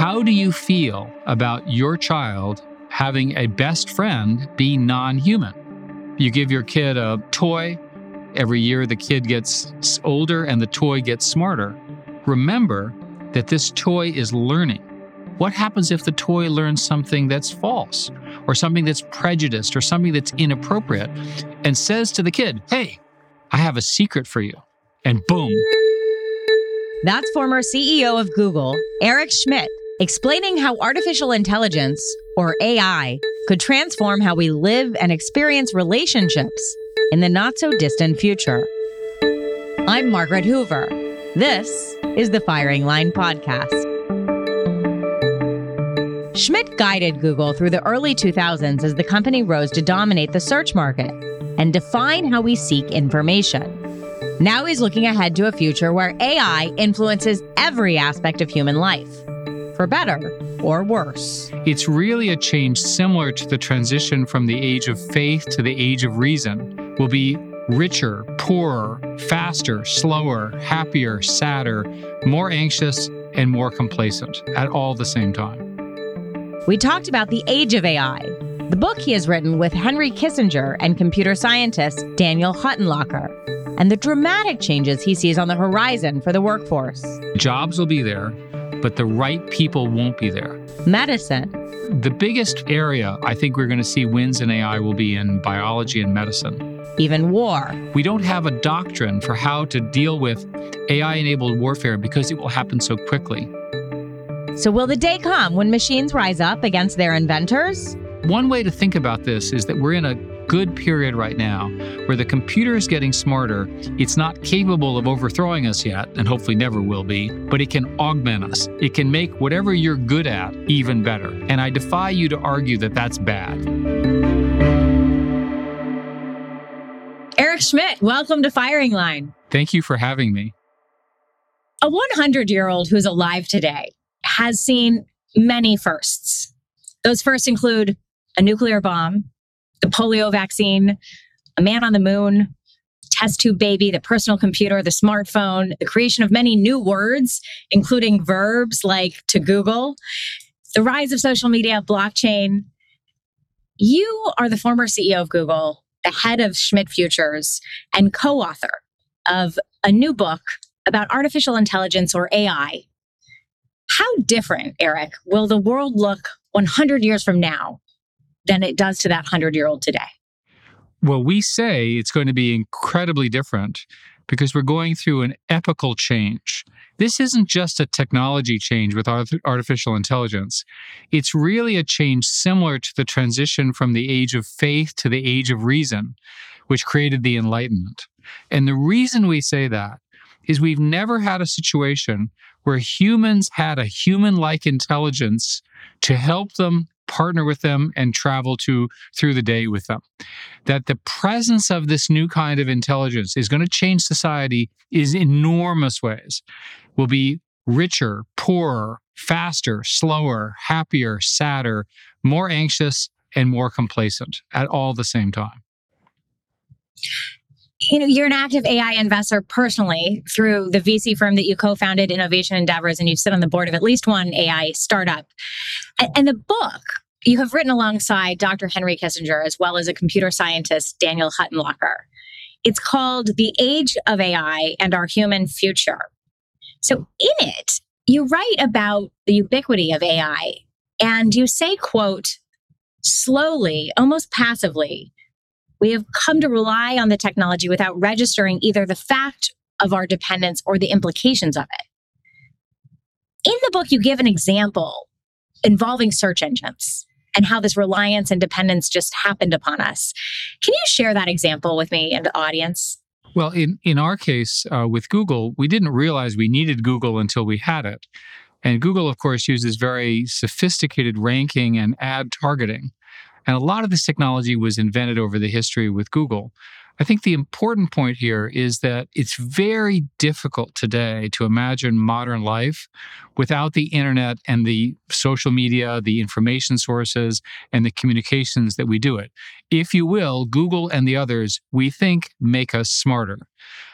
How do you feel about your child having a best friend be non human? You give your kid a toy, every year the kid gets older and the toy gets smarter. Remember that this toy is learning. What happens if the toy learns something that's false or something that's prejudiced or something that's inappropriate and says to the kid, Hey, I have a secret for you? And boom. That's former CEO of Google, Eric Schmidt, explaining how artificial intelligence, or AI, could transform how we live and experience relationships in the not so distant future. I'm Margaret Hoover. This is the Firing Line Podcast. Schmidt guided Google through the early 2000s as the company rose to dominate the search market and define how we seek information. Now he's looking ahead to a future where AI influences every aspect of human life, for better or worse. It's really a change similar to the transition from the age of faith to the age of reason. We'll be richer, poorer, faster, slower, happier, sadder, more anxious, and more complacent at all the same time. We talked about the age of AI, the book he has written with Henry Kissinger and computer scientist Daniel Huttenlocher, and the dramatic changes he sees on the horizon for the workforce. Jobs will be there, but the right people won't be there. Medicine. The biggest area I think we're going to see wins in AI will be in biology and medicine. Even war. We don't have a doctrine for how to deal with AI enabled warfare because it will happen so quickly. So, will the day come when machines rise up against their inventors? One way to think about this is that we're in a good period right now where the computer is getting smarter. It's not capable of overthrowing us yet, and hopefully never will be, but it can augment us. It can make whatever you're good at even better. And I defy you to argue that that's bad. Eric Schmidt, welcome to Firing Line. Thank you for having me. A 100 year old who's alive today has seen many firsts. Those firsts include a nuclear bomb, the polio vaccine, a man on the moon, test tube baby, the personal computer, the smartphone, the creation of many new words, including verbs like to Google, the rise of social media, blockchain. You are the former CEO of Google, the head of Schmidt Futures, and co author of a new book about artificial intelligence or AI. How different, Eric, will the world look 100 years from now than it does to that 100 year old today? Well, we say it's going to be incredibly different because we're going through an epical change. This isn't just a technology change with artificial intelligence. It's really a change similar to the transition from the age of faith to the age of reason, which created the Enlightenment. And the reason we say that is we've never had a situation where humans had a human like intelligence to help them partner with them and travel to through the day with them. That the presence of this new kind of intelligence is going to change society in enormous ways. We'll be richer poorer faster slower happier sadder more anxious and more complacent at all the same time you know, you're an active AI investor personally through the VC firm that you co-founded, Innovation Endeavors, and you sit on the board of at least one AI startup. And, the book you have written alongside Dr. Henry Kissinger, as well as a computer scientist, Daniel Huttenlocher. It's called The Age of AI and Our Human Future. So in it, you write about the ubiquity of AI and you say, quote, slowly, almost passively, we have come to rely on the technology without registering either the fact of our dependence or the implications of it. In the book, you give an example involving search engines and how this reliance and dependence just happened upon us. Can you share that example with me and the audience? Well, in, in our case uh, with Google, we didn't realize we needed Google until we had it. And Google, of course, uses very sophisticated ranking and ad targeting. And a lot of this technology was invented over the history with Google. I think the important point here is that it's very difficult today to imagine modern life without the internet and the social media, the information sources, and the communications that we do it. If you will, Google and the others, we think, make us smarter.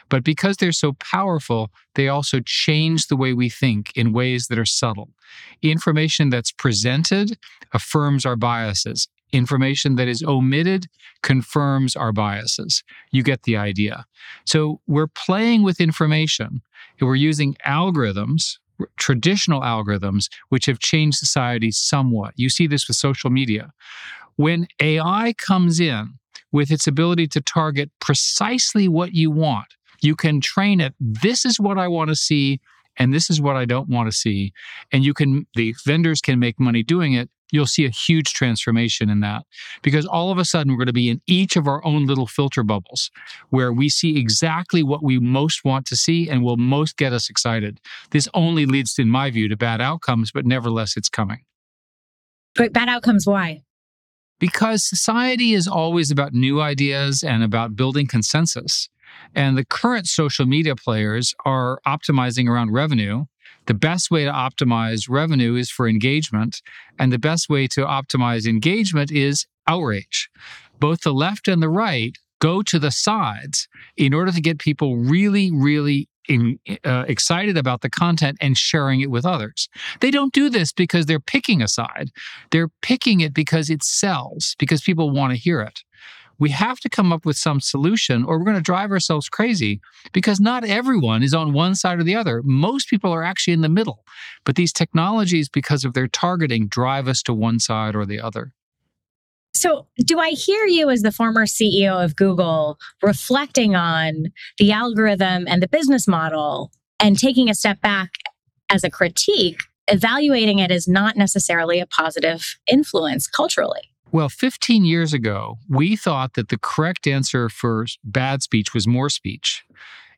But because they're so powerful, they also change the way we think in ways that are subtle. Information that's presented affirms our biases. Information that is omitted confirms our biases. You get the idea. So we're playing with information we're using algorithms, traditional algorithms, which have changed society somewhat. You see this with social media. When AI comes in with its ability to target precisely what you want, you can train it. This is what I want to see, and this is what I don't want to see. And you can, the vendors can make money doing it. You'll see a huge transformation in that because all of a sudden we're going to be in each of our own little filter bubbles where we see exactly what we most want to see and will most get us excited. This only leads, in my view, to bad outcomes, but nevertheless, it's coming. But bad outcomes, why? Because society is always about new ideas and about building consensus. And the current social media players are optimizing around revenue. The best way to optimize revenue is for engagement. And the best way to optimize engagement is outrage. Both the left and the right go to the sides in order to get people really, really in, uh, excited about the content and sharing it with others. They don't do this because they're picking a side. They're picking it because it sells, because people want to hear it we have to come up with some solution or we're going to drive ourselves crazy because not everyone is on one side or the other. Most people are actually in the middle. But these technologies, because of their targeting, drive us to one side or the other. So, do I hear you as the former CEO of Google reflecting on the algorithm and the business model and taking a step back as a critique, evaluating it as not necessarily a positive influence culturally? Well, 15 years ago, we thought that the correct answer for bad speech was more speech.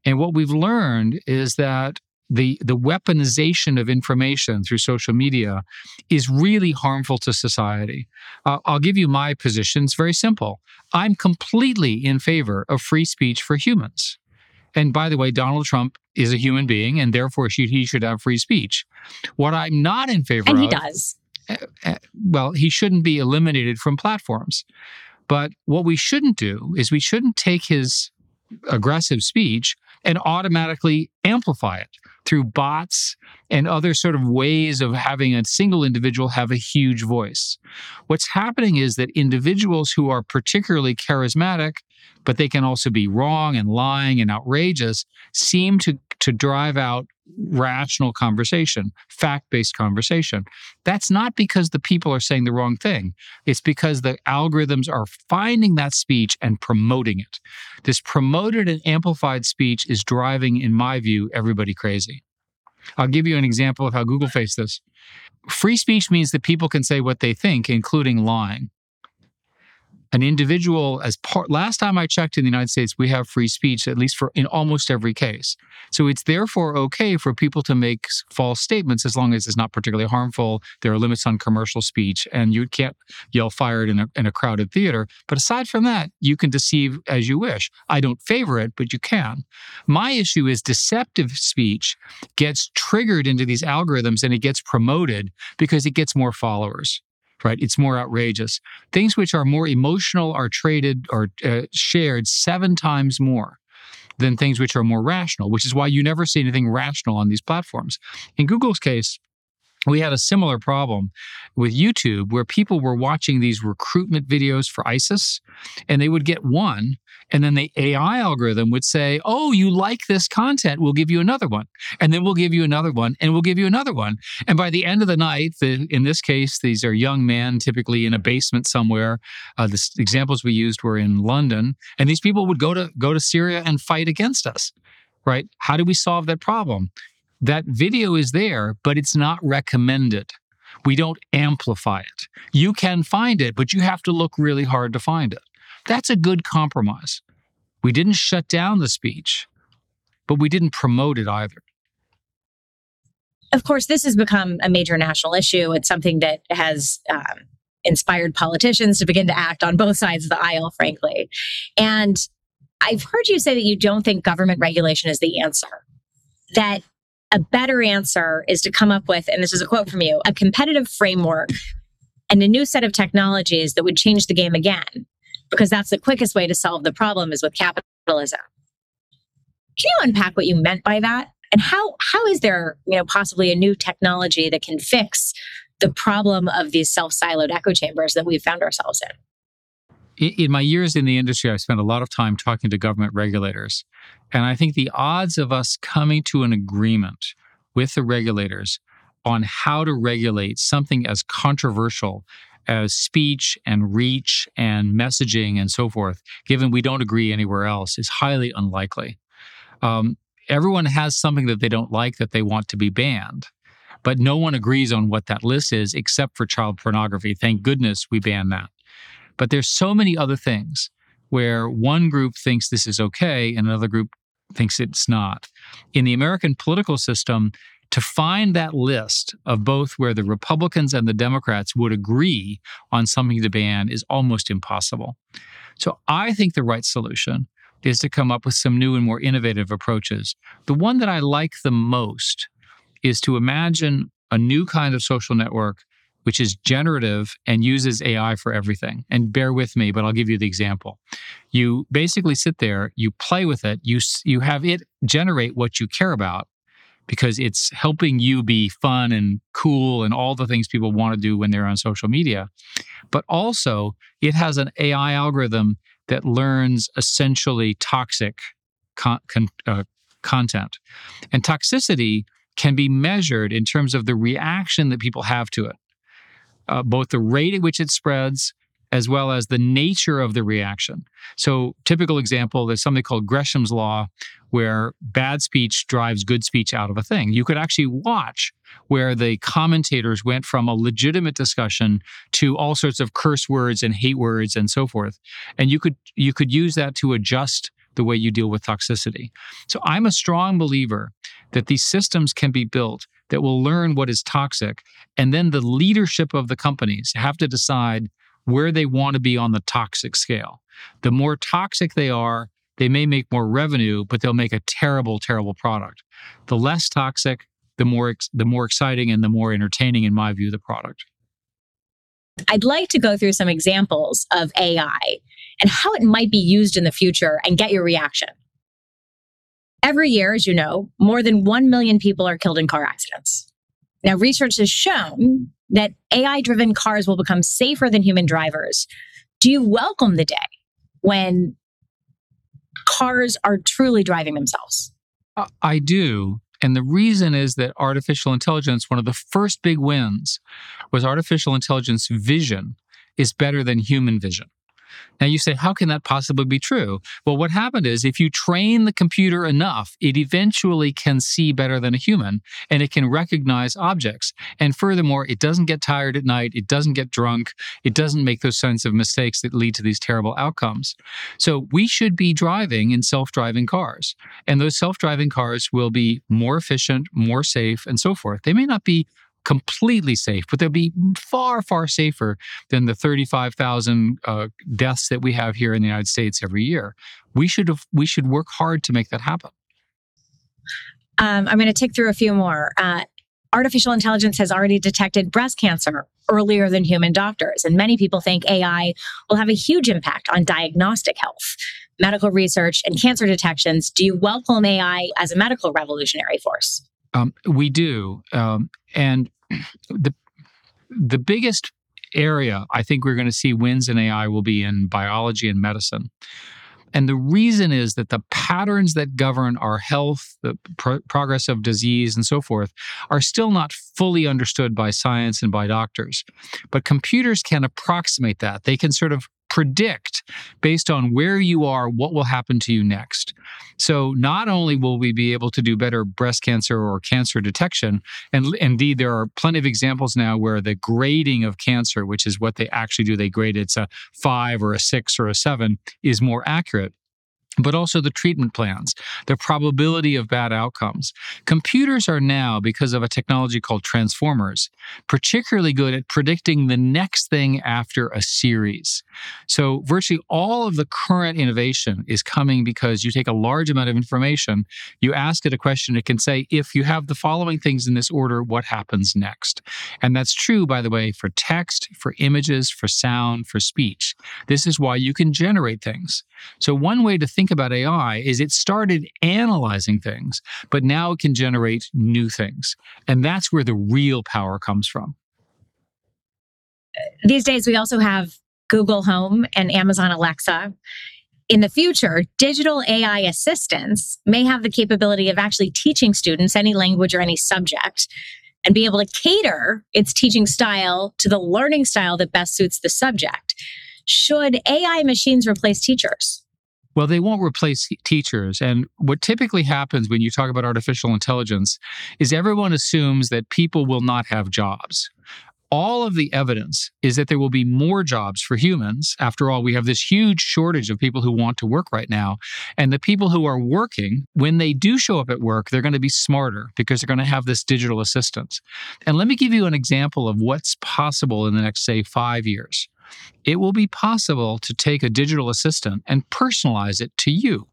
And what we've learned is that the, the weaponization of information through social media is really harmful to society. Uh, I'll give you my position. It's very simple. I'm completely in favor of free speech for humans. And by the way, Donald Trump is a human being, and therefore he should have free speech. What I'm not in favor and of. he does Eh, eh, well, he shouldn't be eliminated from platforms. But what we shouldn't do is we shouldn't take his aggressive speech and automatically amplify it through bots and other sort of ways of having a single individual have a huge voice. What's happening is that individuals who are particularly charismatic, but they can also be wrong and lying and outrageous, seem to, to drive out rational conversation, fact based conversation. That's not because the people are saying the wrong thing. It's because the algorithms are finding that speech and promoting it. This promoted and amplified speech is driving, in my view, everybody crazy. I'll give you an example of how Google faced this. Free speech means that people can say what they think, including lying an individual as part last time i checked in the united states we have free speech at least for in almost every case. So it's therefore okay for people to make false statements as long as it's not particularly harmful there are limits on commercial speech and you can't yell fired in a, in a crowded theater. But aside from that you can deceive as you wish. I don't favor it but you can. My issue is deceptive speech gets triggered into these algorithms and it gets promoted because it gets more followers right? It's more outrageous. Things which are more emotional are traded or uh, shared seven times more than things which are more rational, which is why you never see anything rational on these platforms. In Google's case, we had a similar problem with YouTube where people were watching these recruitment videos for ISIS and they would get one and then the AI algorithm would say, "Oh, you like this content, we'll give you another one." And then we'll give you another one and we'll give you another one. And by the end of the night, the, in this case, these are young men typically in a basement somewhere. Uh, the examples we used were in London, and these people would go to go to Syria and fight against us. Right? How do we solve that problem? That video is there, but it's not recommended. We don't amplify it. You can find it, but you have to look really hard to find it. That's a good compromise. We didn't shut down the speech, but we didn't promote it either. Of course, this has become a major national issue. It's something that has um, inspired politicians to begin to act on both sides of the aisle, frankly. And I've heard you say that you don't think government regulation is the answer, that a better answer is to come up with, and this is a quote from you, a competitive framework and a new set of technologies that would change the game again, because that's the quickest way to solve the problem is with capitalism. Can you unpack what you meant by that? And how how is there, you know, possibly a new technology that can fix the problem of these self-siloed echo chambers that we've found ourselves in? In my years in the industry, I spent a lot of time talking to government regulators. And I think the odds of us coming to an agreement with the regulators on how to regulate something as controversial as speech and reach and messaging and so forth, given we don't agree anywhere else, is highly unlikely. Um, everyone has something that they don't like that they want to be banned, but no one agrees on what that list is except for child pornography. Thank goodness we banned that. But there's so many other things where one group thinks this is okay and another group thinks it's not. In the American political system, to find that list of both where the Republicans and the Democrats would agree on something to ban is almost impossible. So I think the right solution is to come up with some new and more innovative approaches. The one that I like the most is to imagine a new kind of social network which is generative and uses AI for everything. And bear with me, but I'll give you the example. You basically sit there, you play with it, you you have it generate what you care about because it's helping you be fun and cool and all the things people want to do when they're on social media. But also, it has an AI algorithm that learns essentially toxic con- con- uh, content. And toxicity can be measured in terms of the reaction that people have to it uh, both the rate at which it spreads as well as the nature of the reaction. So, typical example, there's something called Gresham's law, where bad speech drives good speech out of a thing. You could actually watch where the commentators went from a legitimate discussion to all sorts of curse words and hate words and so forth, and you could you could use that to adjust the way you deal with toxicity. So, I'm a strong believer that these systems can be built that will learn what is toxic. And then the leadership of the companies have to decide where they want to be on the toxic scale. The more toxic they are, they may make more revenue, but they'll make a terrible, terrible product. The less toxic, the more the more exciting and the more entertaining, in my view, the product. I'd like to go through some examples of AI and how it might be used in the future and get your reaction. Every year, as you know, more than 1 million people are killed in car accidents. Now, research has shown that AI driven cars will become safer than human drivers. Do you welcome the day when cars are truly driving themselves? I do. And the reason is that artificial intelligence, one of the first big wins was artificial intelligence vision is better than human vision. Now you say, how can that possibly be true? Well, what happened is if you train the computer enough, it eventually can see better than a human and it can recognize objects. And furthermore, it doesn't get tired at night, it doesn't get drunk, it doesn't make those kinds of mistakes that lead to these terrible outcomes. So we should be driving in self driving cars. And those self driving cars will be more efficient, more safe, and so forth. They may not be completely safe, but they'll be far, far safer than the 35,000 uh, deaths that we have here in the United States every year. We should have, we should work hard to make that happen. Um, I'm going to tick through a few more. Uh, artificial intelligence has already detected breast cancer earlier than human doctors, and many people think AI will have a huge impact on diagnostic health, medical research, and cancer detections. Do you welcome AI as a medical revolutionary force? Um, we do, um, and the the biggest area I think we're going to see wins in AI will be in biology and medicine. And the reason is that the patterns that govern our health, the pro- progress of disease, and so forth, are still not fully understood by science and by doctors. But computers can approximate that. They can sort of predict based on where you are what will happen to you next. So not only will we be able to do better breast cancer or cancer detection, and indeed there are plenty of examples now where the grading of cancer, which is what they actually do, they grade it's a five or a six or a seven, is more accurate. But also the treatment plans, the probability of bad outcomes. Computers are now, because of a technology called transformers, particularly good at predicting the next thing after a series. So, virtually all of the current innovation is coming because you take a large amount of information, you ask it a question, it can say, if you have the following things in this order, what happens next? And that's true, by the way, for text, for images, for sound, for speech. This is why you can generate things. So, one way to think about AI is it started analyzing things, but now it can generate new things. And that's where the real power comes from. These days, we also have Google Home and Amazon Alexa. In the future, digital AI assistants may have the capability of actually teaching students any language or any subject and be able to cater its teaching style to the learning style that best suits the subject. Should AI machines replace teachers? Well, they won't replace teachers. And what typically happens when you talk about artificial intelligence is everyone assumes that people will not have jobs. All of the evidence is that there will be more jobs for humans. After all, we have this huge shortage of people who want to work right now. And the people who are working, when they do show up at work, they're going to be smarter because they're going to have this digital assistance. And let me give you an example of what's possible in the next, say, five years it will be possible to take a digital assistant and personalize it to you.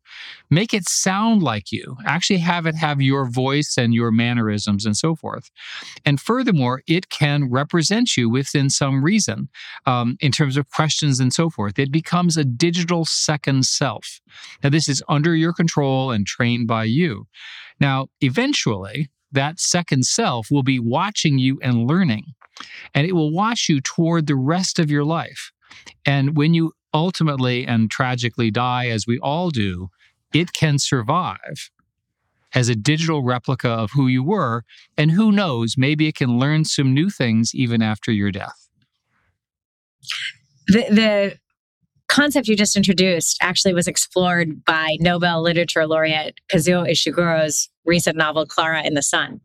Make it sound like you, actually have it have your voice and your mannerisms and so forth. And furthermore, it can represent you within some reason um, in terms of questions and so forth. It becomes a digital second self. Now, this is under your control and trained by you. Now, eventually, that second self will be watching you and learning, and it will watch you toward the rest of your life. And when you ultimately and tragically die, as we all do, it can survive as a digital replica of who you were. And who knows, maybe it can learn some new things even after your death. The, the concept you just introduced actually was explored by Nobel Literature laureate Kazuo Ishiguro's recent novel, Klara and the Sun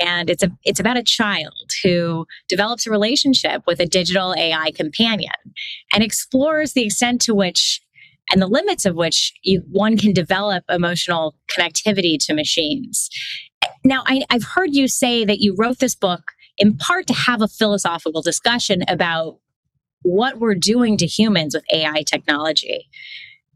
and it's a it's about a child who develops a relationship with a digital AI companion and explores the extent to which and the limits of which you, one can develop emotional connectivity to machines. Now, I, I've heard you say that you wrote this book in part to have a philosophical discussion about what we're doing to humans with AI technology.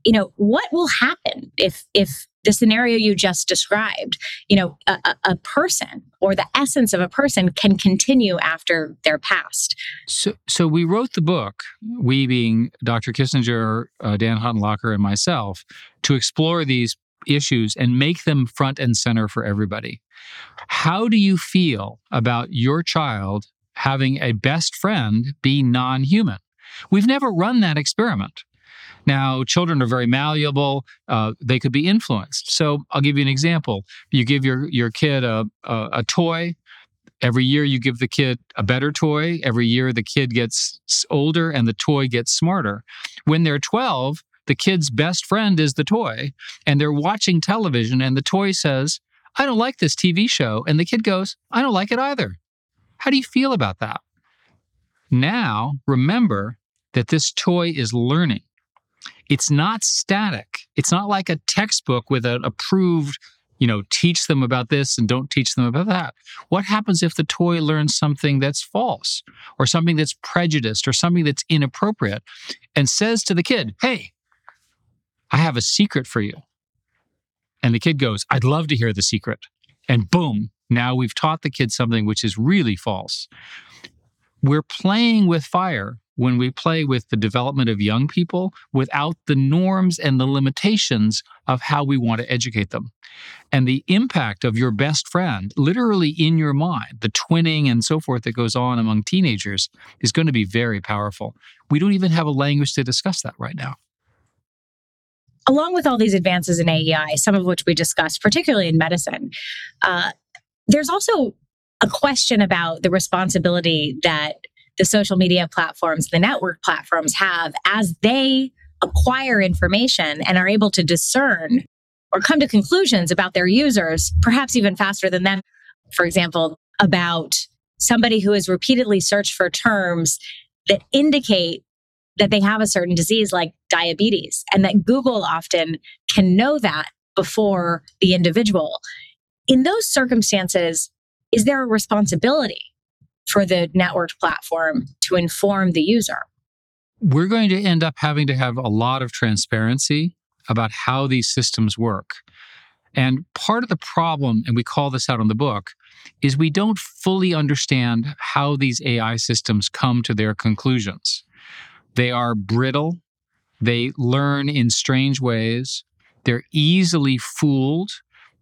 You know, what will happen if if the scenario you just described, you know, a, a, person or the essence of a person can continue after their past. So, so we wrote the book, we being Dr. Kissinger, uh, Dan Huttenlocher, and myself, to explore these issues and make them front and center for everybody. How do you feel about your child having a best friend be non human? We've never run that experiment. Now, children are very malleable. Uh, they could be influenced. So I'll give you an example. You give your, your kid a, a, a toy. Every year, you give the kid a better toy. Every year, the kid gets older and the toy gets smarter. When they're 12, the kid's best friend is the toy, and they're watching television, and the toy says, I don't like this TV show. And the kid goes, I don't like it either. How do you feel about that? Now, remember that this toy is learning. It's not static. It's not like a textbook with an approved, you know, teach them about this and don't teach them about that. What happens if the toy learns something that's false or something that's prejudiced or something that's inappropriate and says to the kid, hey, I have a secret for you. And the kid goes, I'd love to hear the secret. And boom, now we've taught the kid something which is really false. We're playing with fire when we play with the development of young people without the norms and the limitations of how we want to educate them. And the impact of your best friend, literally in your mind, the twinning and so forth that goes on among teenagers, is going to be very powerful. We don't even have a language to discuss that right now. Along with all these advances in AI, some of which we discussed, particularly in medicine, uh, there's also a question about the responsibility that the social media platforms, the network platforms have as they acquire information and are able to discern or come to conclusions about their users, perhaps even faster than them. For example, about somebody who has repeatedly searched for terms that indicate that they have a certain disease like diabetes, and that Google often can know that before the individual. In those circumstances, is there a responsibility for the networked platform to inform the user? We're going to end up having to have a lot of transparency about how these systems work. And part of the problem, and we call this out in the book, is we don't fully understand how these AI systems come to their conclusions. They are brittle, they learn in strange ways, they're easily fooled.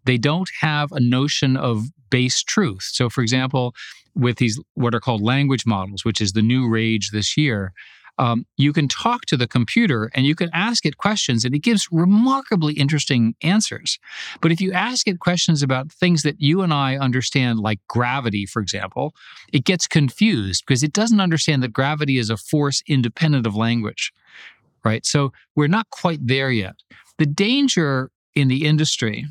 They don't have a notion of base truth. So, for example, with these what are called language models, which is the new rage this year, um, you can talk to the computer and you can ask it questions, and it gives remarkably interesting answers. But if you ask it questions about things that you and I understand, like gravity, for example, it gets confused because it doesn't understand that gravity is a force independent of language, right? So we're not quite there yet. The danger in the industry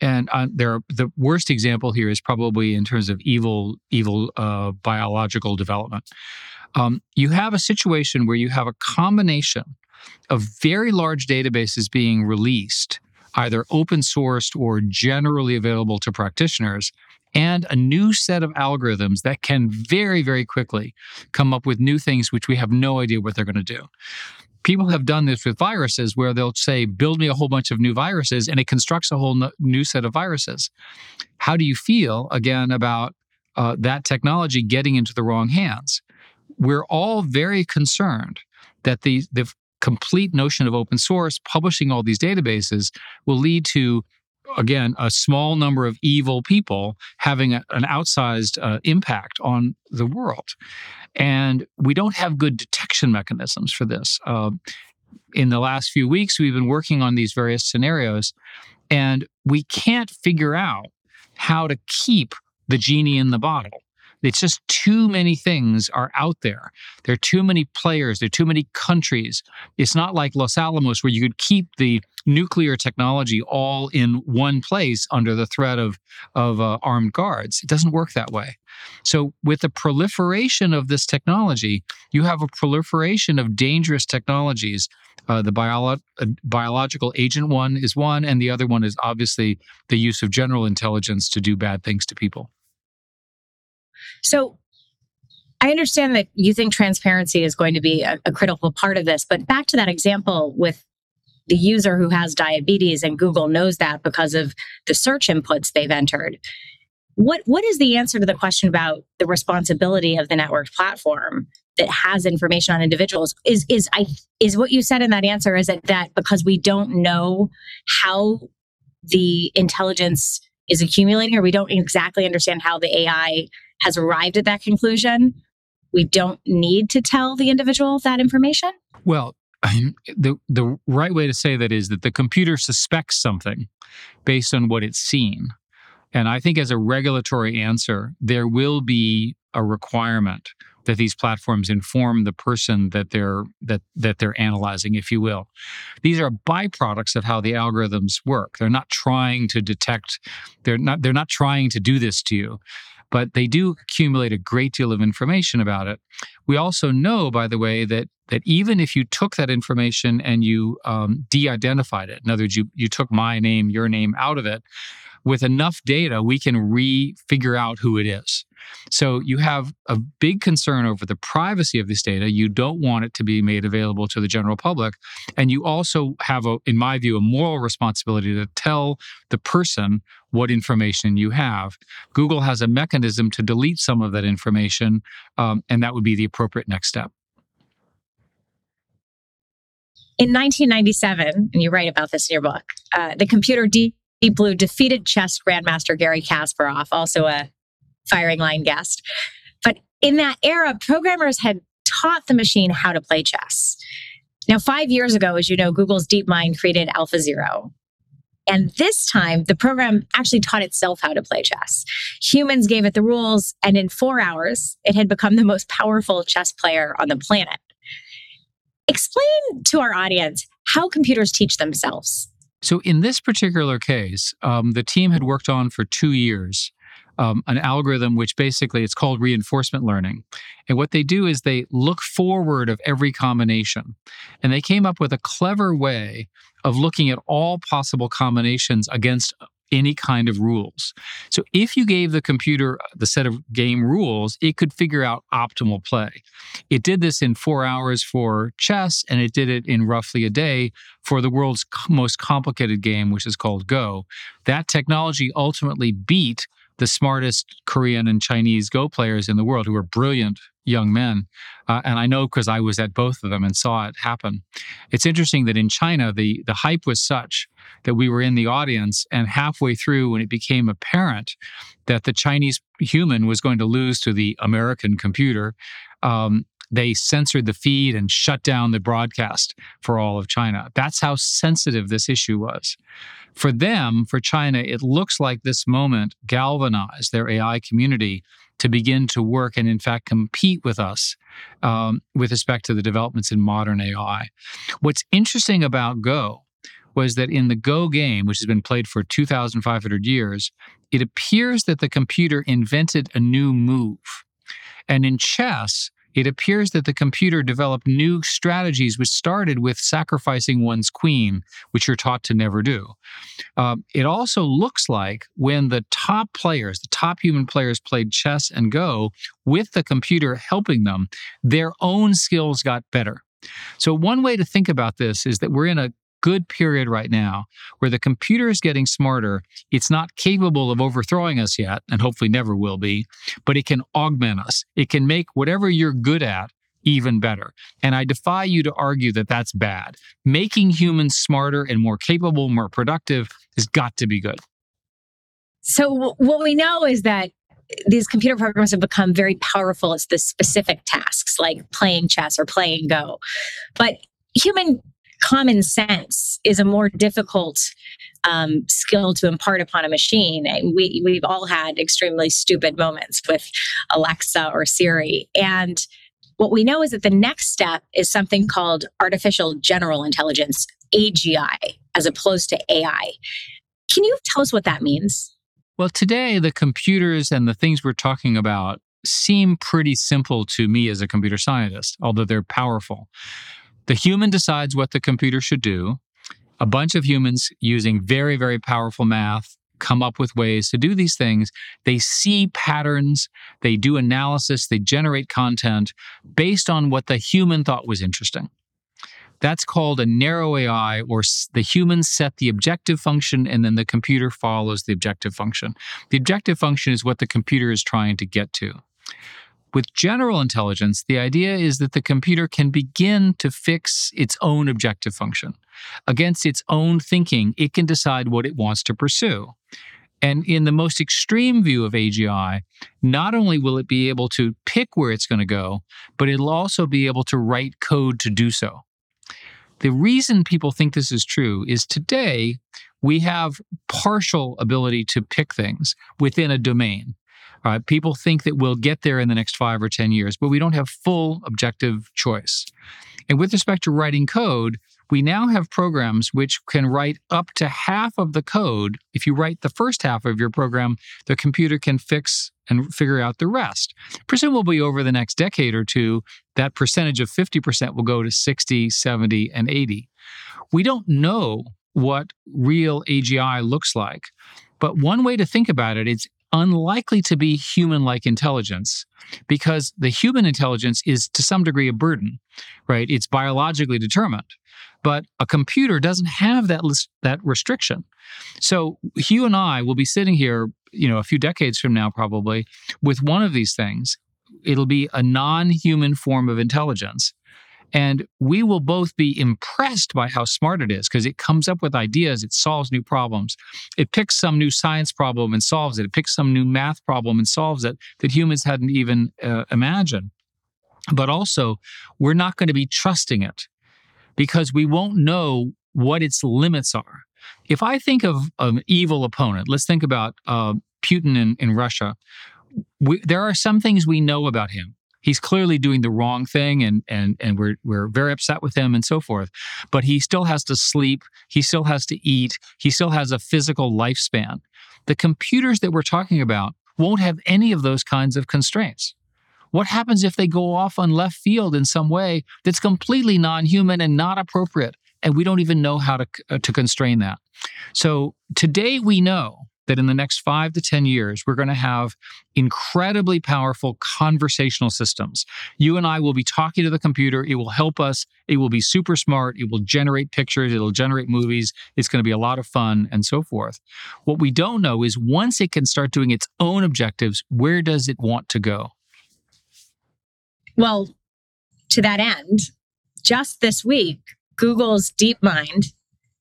and uh, there, the worst example here is probably in terms of evil, evil uh, biological development. Um, you have a situation where you have a combination of very large databases being released, either open sourced or generally available to practitioners, and a new set of algorithms that can very, very quickly come up with new things which we have no idea what they're going to do people have done this with viruses where they'll say, build me a whole bunch of new viruses, and it constructs a whole new set of viruses. How do you feel, again, about uh, that technology getting into the wrong hands? We're all very concerned that the, the complete notion of open source, publishing all these databases, will lead to again, a small number of evil people having a, an outsized uh, impact on the world. And we don't have good detection mechanisms for this. Uh, in the last few weeks, we've been working on these various scenarios, and we can't figure out how to keep the genie in the bottle. It's just too many things are out there. There are too many players. There are too many countries. It's not like Los Alamos where you could keep the nuclear technology all in one place under the threat of, of uh, armed guards. It doesn't work that way. So, with the proliferation of this technology, you have a proliferation of dangerous technologies. Uh, the uh, biological agent one is one, and the other one is obviously the use of general intelligence to do bad things to people. So I understand that you think transparency is going to be a, a, critical part of this, but back to that example with the user who has diabetes and Google knows that because of the search inputs they've entered. What what is the answer to the question about the responsibility of the network platform that has information on individuals? Is is I is what you said in that answer is it that because we don't know how the intelligence is accumulating or we don't exactly understand how the AI has arrived at that conclusion, we don't need to tell the individual that information? Well, the the right way to say that is that the computer suspects something based on what it's seen. And I think as a regulatory answer, there will be a requirement that these platforms inform the person that they're that that they're analyzing, if you will. These are byproducts of how the algorithms work. They're not trying to detect, they're not they're not trying to do this to you but they do accumulate a great deal of information about it. We also know, by the way, that that even if you took that information and you um, de-identified it, in other words, you you took my name, your name out of it, with enough data, we can re-figure out who it is. So you have a big concern over the privacy of this data. You don't want it to be made available to the general public. And you also have, a, in my view, a moral responsibility to tell the person what information you have. Google has a mechanism to delete some of that information, um, and that would be the appropriate next step. In 1997, and you write about this in your book, uh, the computer Deep Blue defeated chess grandmaster Garry Kasparov, also a firing line guest. But in that era, programmers had taught the machine how to play chess. Now, five years ago, as you know, Google's DeepMind created AlphaZero. And this time, the program actually taught itself how to play chess. Humans gave it the rules, and in four hours, it had become the most powerful chess player on the planet. Explain to our audience how computers teach themselves. So, in this particular case, um, the team had worked on for two years um, an algorithm which basically it's called reinforcement learning. And what they do is they look forward of every combination. And they came up with a clever way of looking at all possible combinations against any kind of rules. So if you gave the computer the set of game rules, it could figure out optimal play. It did this in four hours for chess, and it did it in roughly a day for the world's most complicated game, which is called Go. That technology ultimately beat the smartest Korean and Chinese Go players in the world who are brilliant young men. Uh, and I know because I was at both of them and saw it happen. It's interesting that in China, the, the hype was such that we were in the audience, and halfway through, when it became apparent that the Chinese human was going to lose to the American computer, um, they censored the feed and shut down the broadcast for all of China. That's how sensitive this issue was. For them, for China, it looks like this moment galvanized their AI community to begin to work and, in fact, compete with us um, with respect to the developments in modern AI. What's interesting about Go was that in the Go game, which has been played for 2,500 years, it appears that the computer invented a new move. And in chess, it appears that the computer developed new strategies which started with sacrificing one's queen, which you're taught to never do. Uh, it also looks like when the top players, the top human players, played chess and Go with the computer helping them, their own skills got better. So, one way to think about this is that we're in a good period right now where the computer is getting smarter. It's not capable of overthrowing us yet, and hopefully never will be, but it can augment us. It can make whatever you're good at even better. And I defy you to argue that that's bad. Making humans smarter and more capable, more productive has got to be good. So, what we know is that these computer programs have become very powerful at the specific tasks like playing chess or playing Go. But human common sense is a more difficult um, skill to impart upon a machine. We we've all had extremely stupid moments with Alexa or Siri, and what we know is that the next step is something called artificial general intelligence (AGI) as opposed to AI. Can you tell us what that means? Well, today the computers and the things we're talking about seem pretty simple to me as a computer scientist, although they're powerful. The human decides what the computer should do. A bunch of humans using very, very powerful math come up with ways to do these things. They see patterns, they do analysis, they generate content based on what the human thought was interesting. That's called a narrow AI, or the humans set the objective function and then the computer follows the objective function. The objective function is what the computer is trying to get to. With general intelligence, the idea is that the computer can begin to fix its own objective function. Against its own thinking, it can decide what it wants to pursue. And in the most extreme view of AGI, not only will it be able to pick where it's going to go, but it'll also be able to write code to do so. The reason people think this is true is today we have partial ability to pick things within a domain. Uh, people think that we'll get there in the next five or 10 years, but we don't have full objective choice. And with respect to writing code, we now have programs which can write up to half of the code. If you write the first half of your program, the computer can fix and figure out the rest. Presumably, over the next decade or two, that percentage of 50% will go to 60, 70, and 80. We don't know what real AGI looks like. But one way to think about it is unlikely to be human like intelligence because the human intelligence is to some degree a burden, right? It's biologically determined. But a computer doesn't have that list, that restriction. So you and I will be sitting here, you know, a few decades from now probably with one of these things. It'll be a non-human form of intelligence and we will both be impressed by how smart it is because it comes up with ideas, it solves new problems. It picks some new science problem and solves it. It picks some new math problem and solves it that humans hadn't even uh, imagined. But also, we're not going to be trusting it because we won't know what its limits are. If I think of an evil opponent, let's think about uh, Putin in, in Russia. We, there are some things we know about him he's clearly doing the wrong thing and and and we're we're very upset with him and so forth but he still has to sleep he still has to eat he still has a physical lifespan the computers that we're talking about won't have any of those kinds of constraints. What happens if they go off on left field in some way that's completely non human and not appropriate? And we don't even know how to, uh, to constrain that. So today we know that in the next five to 10 years, we're going to have incredibly powerful conversational systems. You and I will be talking to the computer. It will help us. It will be super smart. It will generate pictures. It'll generate movies. It's going to be a lot of fun and so forth. What we don't know is once it can start doing its own objectives, where does it want to go? Well, to that end, just this week, Google's DeepMind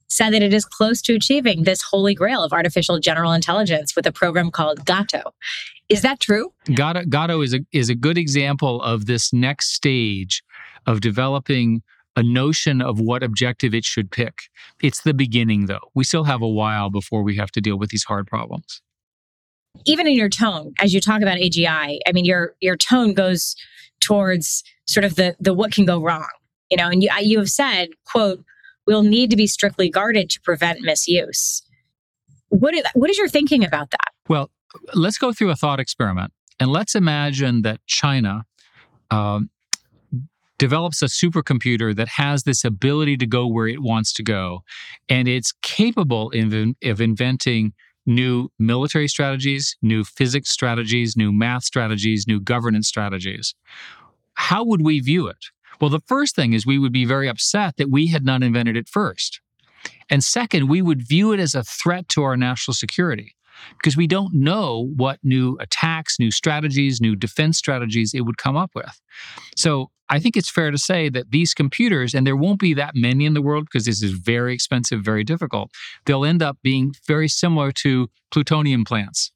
said that it is close to achieving this holy grail of artificial general intelligence with a program called Gato. Is that true? Gato, Gato is a is a good example of this next stage of developing a notion of what objective it should pick. It's the beginning though. We still have a while before we have to deal with these hard problems. Even in your tone as you talk about AGI, I mean your your tone goes towards sort of the the what can go wrong. You know, and you you have said, quote, will need to be strictly guarded to prevent misuse. What is, what is your thinking about that? Well, let's go through a thought experiment and let's imagine that China um, develops a supercomputer that has this ability to go where it wants to go, and it's capable of, of inventing new military strategies, new physics strategies, new math strategies, new governance strategies. How would we view it? Well, the first thing is we would be very upset that we had not invented it first. And second, we would view it as a threat to our national security because we don't know what new attacks, new strategies, new defense strategies it would come up with. So I think it's fair to say that these computers, and there won't be that many in the world because this is very expensive, very difficult, they'll end up being very similar to plutonium plants,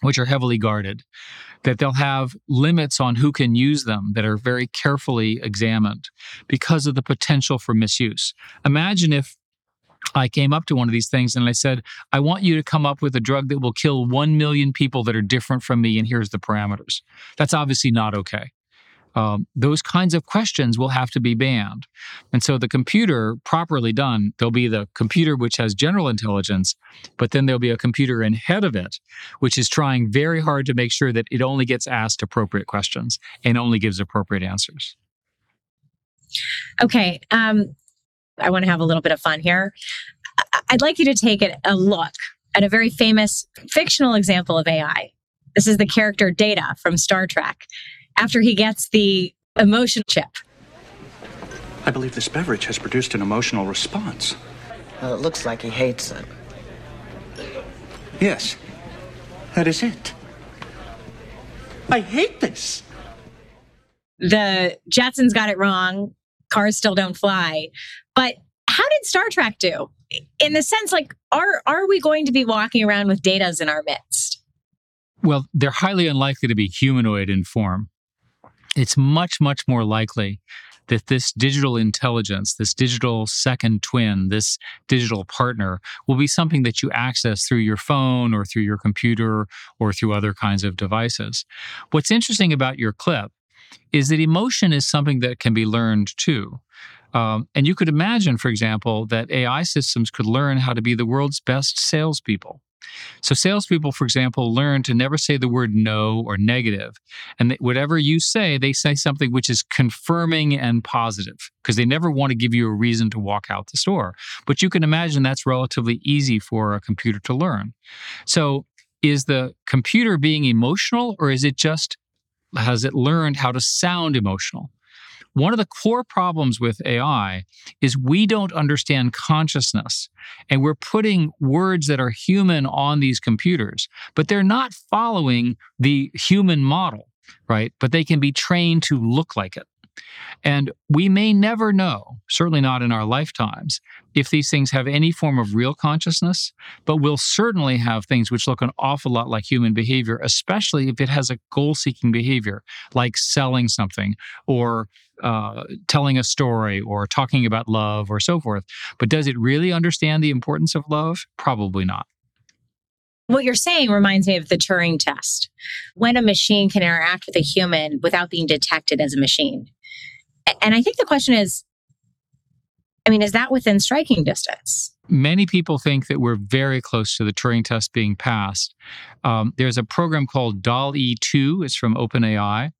which are heavily guarded that they'll have limits on who can use them that are very carefully examined because of the potential for misuse. Imagine if I came up to one of these things and I said, I want you to come up with a drug that will kill 1 million people that are different from me, and here's the parameters. That's obviously not okay um, those kinds of questions will have to be banned. And so the computer, properly done, there'll be the computer which has general intelligence, but then there'll be a computer in head of it, which is trying very hard to make sure that it only gets asked appropriate questions and only gives appropriate answers. Okay. Um, I want to have a little bit of fun here. I'd like you to take a look at a very famous fictional example of AI. This is the character Data from Star Trek after he gets the emotion chip. I believe this beverage has produced an emotional response. Well, it looks like he hates it. Yes, that is it. I hate this. The Jetsons got it wrong. Cars still don't fly. But how did Star Trek do? In the sense, like, are are we going to be walking around with datas in our midst? Well, they're highly unlikely to be humanoid in form it's much, much more likely that this digital intelligence, this digital second twin, this digital partner will be something that you access through your phone or through your computer or through other kinds of devices. What's interesting about your clip is that emotion is something that can be learned too. Um, and you could imagine, for example, that AI systems could learn how to be the world's best salespeople. So, salespeople, for example, learn to never say the word no or negative. And whatever you say, they say something which is confirming and positive because they never want to give you a reason to walk out the store. But you can imagine that's relatively easy for a computer to learn. So, is the computer being emotional or is it just has it learned how to sound emotional? One of the core problems with AI is we don't understand consciousness. And we're putting words that are human on these computers, but they're not following the human model, right? But they can be trained to look like it. And we may never know, certainly not in our lifetimes, if these things have any form of real consciousness, but we'll certainly have things which look an awful lot like human behavior, especially if it has a goal seeking behavior, like selling something or uh, telling a story or talking about love or so forth. But does it really understand the importance of love? Probably not. What you're saying reminds me of the Turing test. When a machine can interact with a human without being detected as a machine. And I think the question is I mean, is that within striking distance? many people think that we're very close to the Turing test being passed. Um, there's a program called DALL-E 2. It's from OpenAI.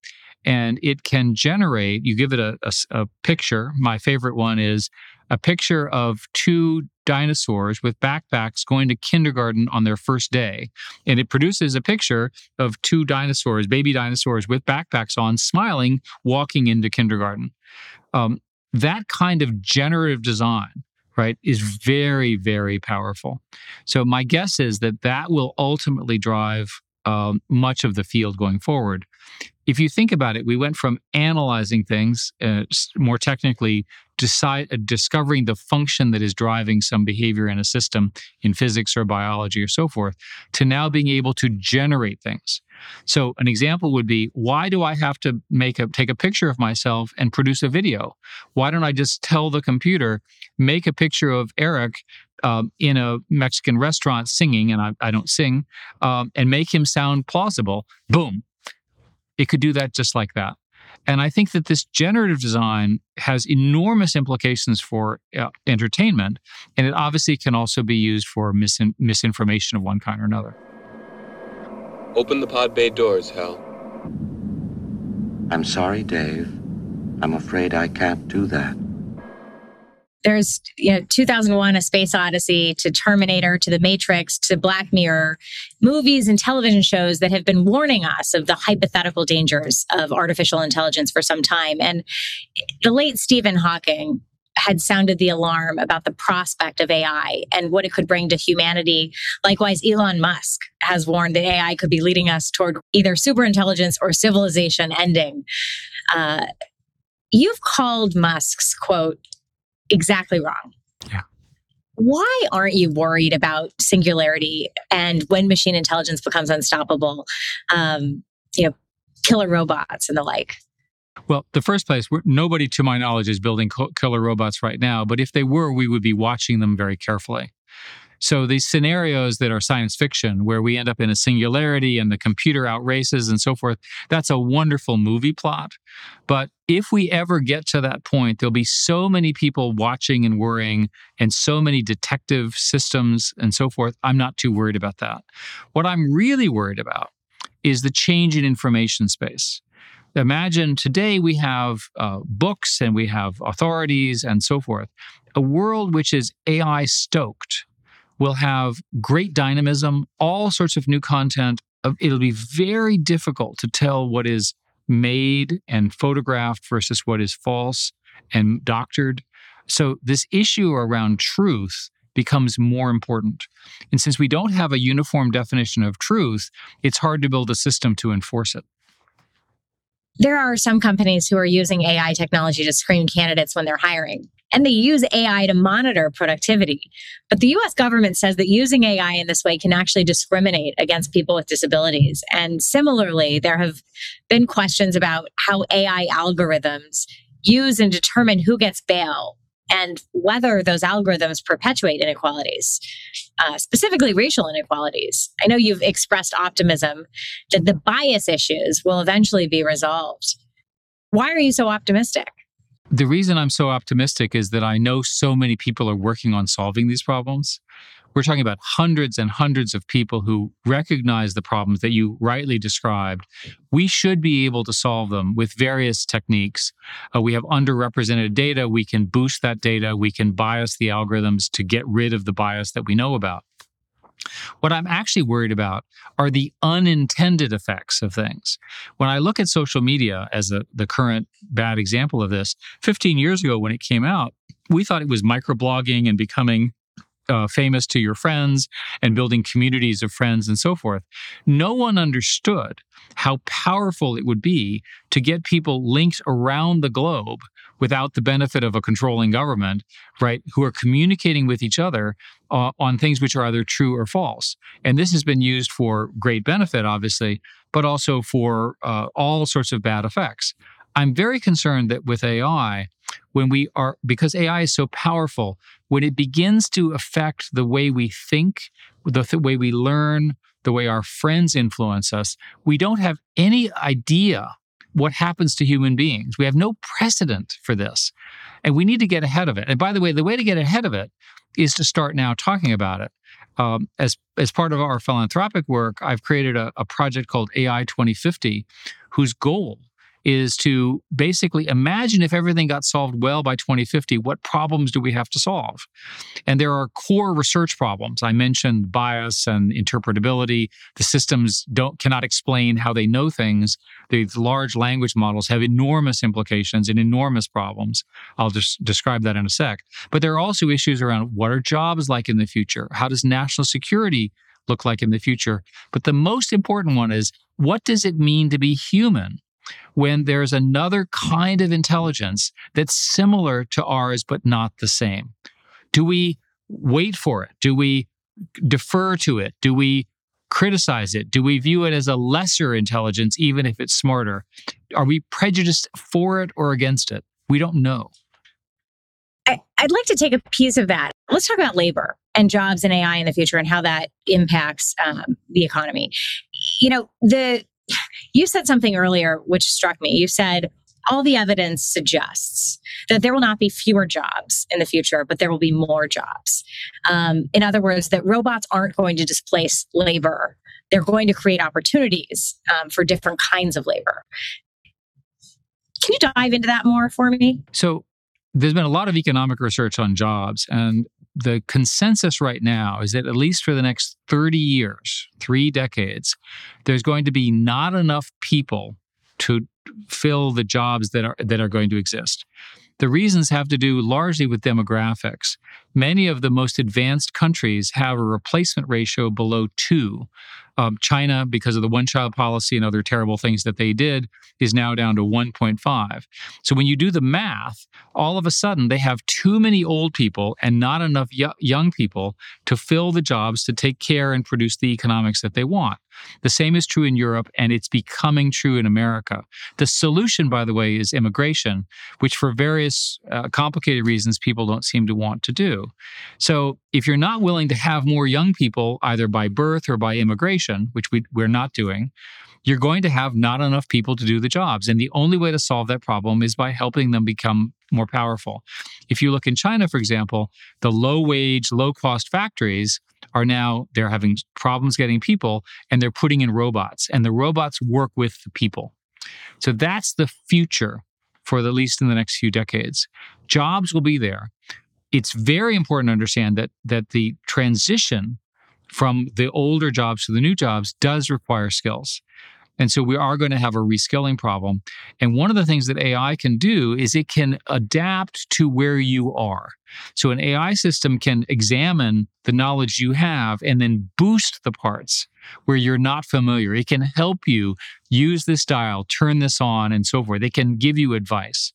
And it can generate, you give it a, a, a picture. My favorite one is a picture of two dinosaurs with backpacks going to kindergarten on their first day. And it produces a picture of two dinosaurs, baby dinosaurs with backpacks on, smiling, walking into kindergarten. Um, that kind of generative design right, is very, very powerful. So my guess is that that will ultimately drive um, much of the field going forward. If you think about it, we went from analyzing things uh, more technically, decide, uh, discovering the function that is driving some behavior in a system in physics or biology or so forth, to now being able to generate things. So an example would be why do I have to make a take a picture of myself and produce a video? Why don't I just tell the computer make a picture of Eric um, in a Mexican restaurant singing, and I, I don't sing, um, and make him sound plausible? Boom, it could do that just like that. And I think that this generative design has enormous implications for uh, entertainment, and it obviously can also be used for misin- misinformation of one kind or another. Open the pod bay doors, Hal. I'm sorry, Dave. I'm afraid I can't do that. There's, you know, 2001, A Space Odyssey to Terminator to The Matrix to Black Mirror, movies and television shows that have been warning us of the hypothetical dangers of artificial intelligence for some time. And the late Stephen Hawking had sounded the alarm about the prospect of AI and what it could bring to humanity. Likewise, Elon Musk has warned that AI could be leading us toward either superintelligence or civilization ending. Uh, you've called Musk's quote exactly wrong. Yeah. Why aren't you worried about singularity and when machine intelligence becomes unstoppable? Um, you know, killer robots and the like. Well, the first place, nobody to my knowledge is building killer robots right now, but if they were, we would be watching them very carefully. So these scenarios that are science fiction, where we end up in a singularity and the computer outraces and so forth, that's a wonderful movie plot. But if we ever get to that point, there'll be so many people watching and worrying, and so many detective systems and so forth. I'm not too worried about that. What I'm really worried about is the change in information space imagine today we have uh, books and we have authorities and so forth. A world which is AI stoked will have great dynamism, all sorts of new content. It'll be very difficult to tell what is made and photographed versus what is false and doctored. So, this issue around truth becomes more important. And since we don't have a uniform definition of truth, it's hard to build a system to enforce it. There are some companies who are using AI technology to screen candidates when they're hiring, and they use AI to monitor productivity. But the US government says that using AI in this way can actually discriminate against people with disabilities. And similarly, there have been questions about how AI algorithms use and determine who gets bail and whether those algorithms perpetuate inequalities, uh, specifically racial inequalities. I know you've expressed optimism that the bias issues will eventually be resolved. Why are you so optimistic? The reason I'm so optimistic is that I know so many people are working on solving these problems. We're talking about hundreds and hundreds of people who recognize the problems that you rightly described. We should be able to solve them with various techniques. Uh, we have underrepresented data. We can boost that data. We can bias the algorithms to get rid of the bias that we know about. What I'm actually worried about are the unintended effects of things. When I look at social media as a, the current bad example of this, 15 years ago when it came out, we thought it was microblogging and becoming uh, famous to your friends and building communities of friends and so forth. No one understood how powerful it would be to get people linked around the globe without the benefit of a controlling government, right, who are communicating with each other uh, on things which are either true or false. And this has been used for great benefit, obviously, but also for uh, all sorts of bad effects. I'm very concerned that with AI, when we are, because AI is so powerful, when it begins to affect the way we think, the th- way we learn, the way our friends influence us, we don't have any idea what happens to human beings. We have no precedent for this. And we need to get ahead of it. And by the way, the way to get ahead of it is to start now talking about it. Um, as as part of our philanthropic work, I've created a, a project called AI 2050, whose goal is to basically imagine if everything got solved well by 2050, what problems do we have to solve? And there are core research problems. I mentioned bias and interpretability. The systems don't cannot explain how they know things. These large language models have enormous implications and enormous problems. I'll just describe that in a sec. But there are also issues around what are jobs like in the future? How does national security look like in the future? But the most important one is what does it mean to be human? When there's another kind of intelligence that's similar to ours but not the same? Do we wait for it? Do we defer to it? Do we criticize it? Do we view it as a lesser intelligence, even if it's smarter? Are we prejudiced for it or against it? We don't know. I, would like to take a piece of that. Let's talk about labor and jobs and AI in the future and how that impacts um, the economy. You know, the you said something earlier which struck me. You said, all the evidence suggests that there will not be fewer jobs in the future, but there will be more jobs. Um, in other words, that robots aren't going to displace labor. They're going to create opportunities um, for different kinds of labor. Can you dive into that more for me? So, there's been a lot of economic research on jobs, and the consensus right now is that at least for the next 30 years, three decades, there's going to be not enough people to fill the jobs that are that are going to exist. The reasons have to do largely with demographics. Many of the most advanced countries have a replacement ratio below two. Um, China, because of the one child policy and other terrible things that they did, is now down to 1.5. So when you do the math, all of a sudden they have too many old people and not enough y- young people to fill the jobs to take care and produce the economics that they want. The same is true in Europe, and it's becoming true in America. The solution, by the way, is immigration, which for various uh, complicated reasons people don't seem to want to do. So if you're not willing to have more young people, either by birth or by immigration, which we, we're not doing, you're going to have not enough people to do the jobs. And the only way to solve that problem is by helping them become more powerful. If you look in China, for example, the low wage, low cost factories are now they're having problems getting people and they're putting in robots and the robots work with the people. So that's the future for at least in the next few decades. Jobs will be there. It's very important to understand that that the transition from the older jobs to the new jobs does require skills. And so we are going to have a reskilling problem. And one of the things that AI can do is it can adapt to where you are. So an AI system can examine the knowledge you have and then boost the parts where you're not familiar. It can help you use this dial, turn this on, and so forth. It can give you advice.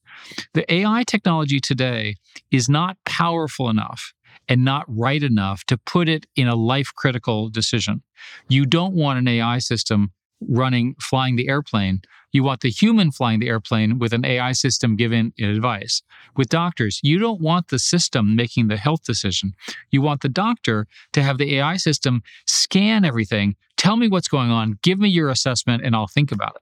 The AI technology today is not powerful enough and not right enough to put it in a life critical decision. You don't want an AI system running, flying the airplane. You want the human flying the airplane with an AI system giving advice. With doctors, you don't want the system making the health decision. You want the doctor to have the AI system scan everything, tell me what's going on, give me your assessment, and I'll think about it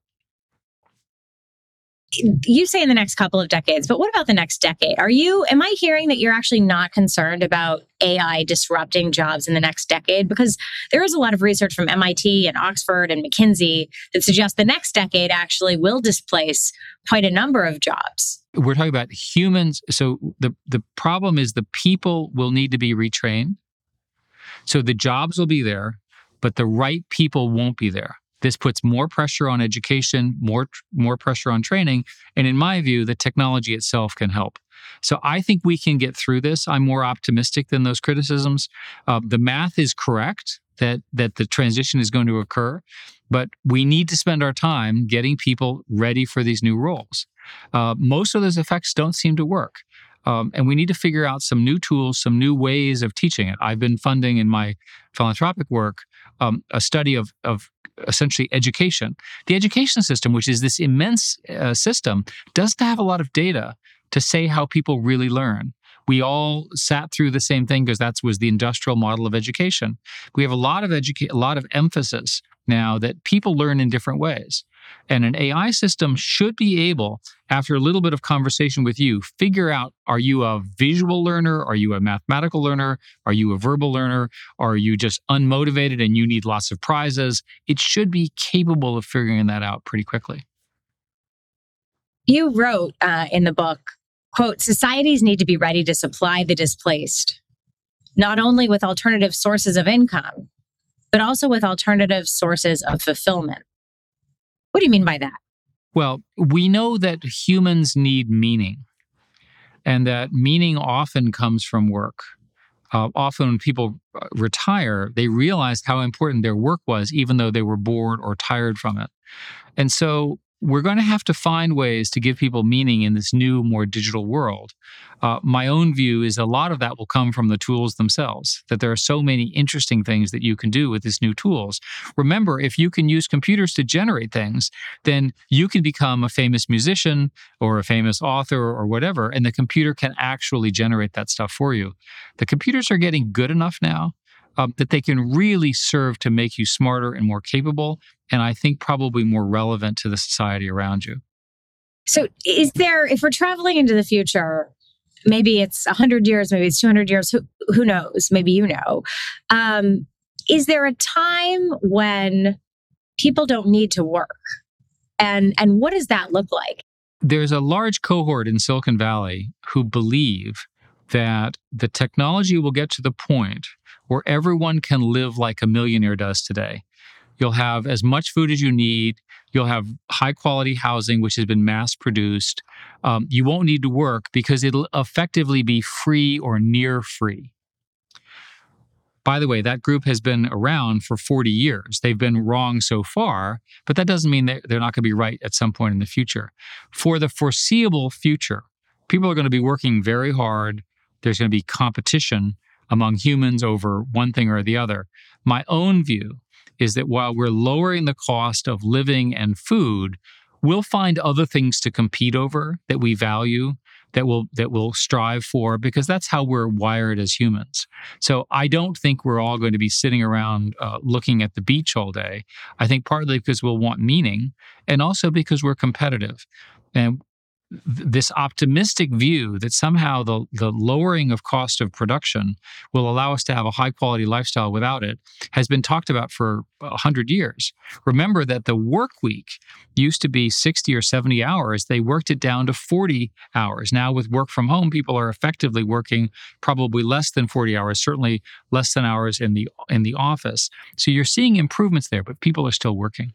you say in the next couple of decades, but what about the next decade? Are you, am I hearing that you're actually not concerned about AI disrupting jobs in the next decade? Because there is a lot of research from MIT and Oxford and McKinsey that suggests the next decade actually will displace quite a number of jobs. We're talking about humans. So the, the problem is the people will need to be retrained. So the jobs will be there, but the right people won't be there. This puts more pressure on education, more more pressure on training, and in my view, the technology itself can help. So I think we can get through this. I'm more optimistic than those criticisms. Uh, the math is correct that that the transition is going to occur, but we need to spend our time getting people ready for these new roles. Uh, most of those effects don't seem to work. Um, and we need to figure out some new tools, some new ways of teaching it. I've been funding in my philanthropic work um, a study of, of essentially education. The education system, which is this immense uh, system, doesn't have a lot of data to say how people really learn. We all sat through the same thing because that was the industrial model of education. We have a lot of educa- a lot of emphasis now that people learn in different ways. And an AI system should be able, after a little bit of conversation with you, figure out are you a visual learner? Are you a mathematical learner? Are you a verbal learner? Are you just unmotivated and you need lots of prizes? It should be capable of figuring that out pretty quickly. You wrote uh, in the book, quote, societies need to be ready to supply the displaced, not only with alternative sources of income, but also with alternative sources of fulfillment. What do you mean by that? Well, we know that humans need meaning, and that meaning often comes from work. Uh, often, when people uh, retire, they realize how important their work was, even though they were bored or tired from it. And so, we're going to have to find ways to give people meaning in this new, more digital world. Uh, my own view is a lot of that will come from the tools themselves, that there are so many interesting things that you can do with these new tools. Remember, if you can use computers to generate things, then you can become a famous musician or a famous author or whatever, and the computer can actually generate that stuff for you. The computers are getting good enough now um, that they can really serve to make you smarter and more capable, and I think probably more relevant to the society around you. So, is there, if we're traveling into the future, maybe it's 100 years, maybe it's 200 years, who, who knows? Maybe you know. Um, is there a time when people don't need to work? And, and what does that look like? There's a large cohort in Silicon Valley who believe that the technology will get to the point where everyone can live like a millionaire does today. You'll have as much food as you need. You'll have high quality housing, which has been mass produced. Um, you won't need to work because it'll effectively be free or near free. By the way, that group has been around for 40 years. They've been wrong so far, but that doesn't mean they're, they're not going to be right at some point in the future. For the foreseeable future, people are going to be working very hard. There's going to be competition among humans over one thing or the other. My own view is that while we're lowering the cost of living and food, we'll find other things to compete over that we value that will that we'll strive for because that's how we're wired as humans. So I don't think we're all going to be sitting around uh, looking at the beach all day. I think partly because we'll want meaning, and also because we're competitive. And this optimistic view that somehow the, the lowering of cost of production will allow us to have a high quality lifestyle without it has been talked about for 100 years. Remember that the work week used to be 60 or 70 hours. They worked it down to 40 hours. Now, with work from home, people are effectively working probably less than 40 hours, certainly less than hours in the, in the office. So you're seeing improvements there, but people are still working.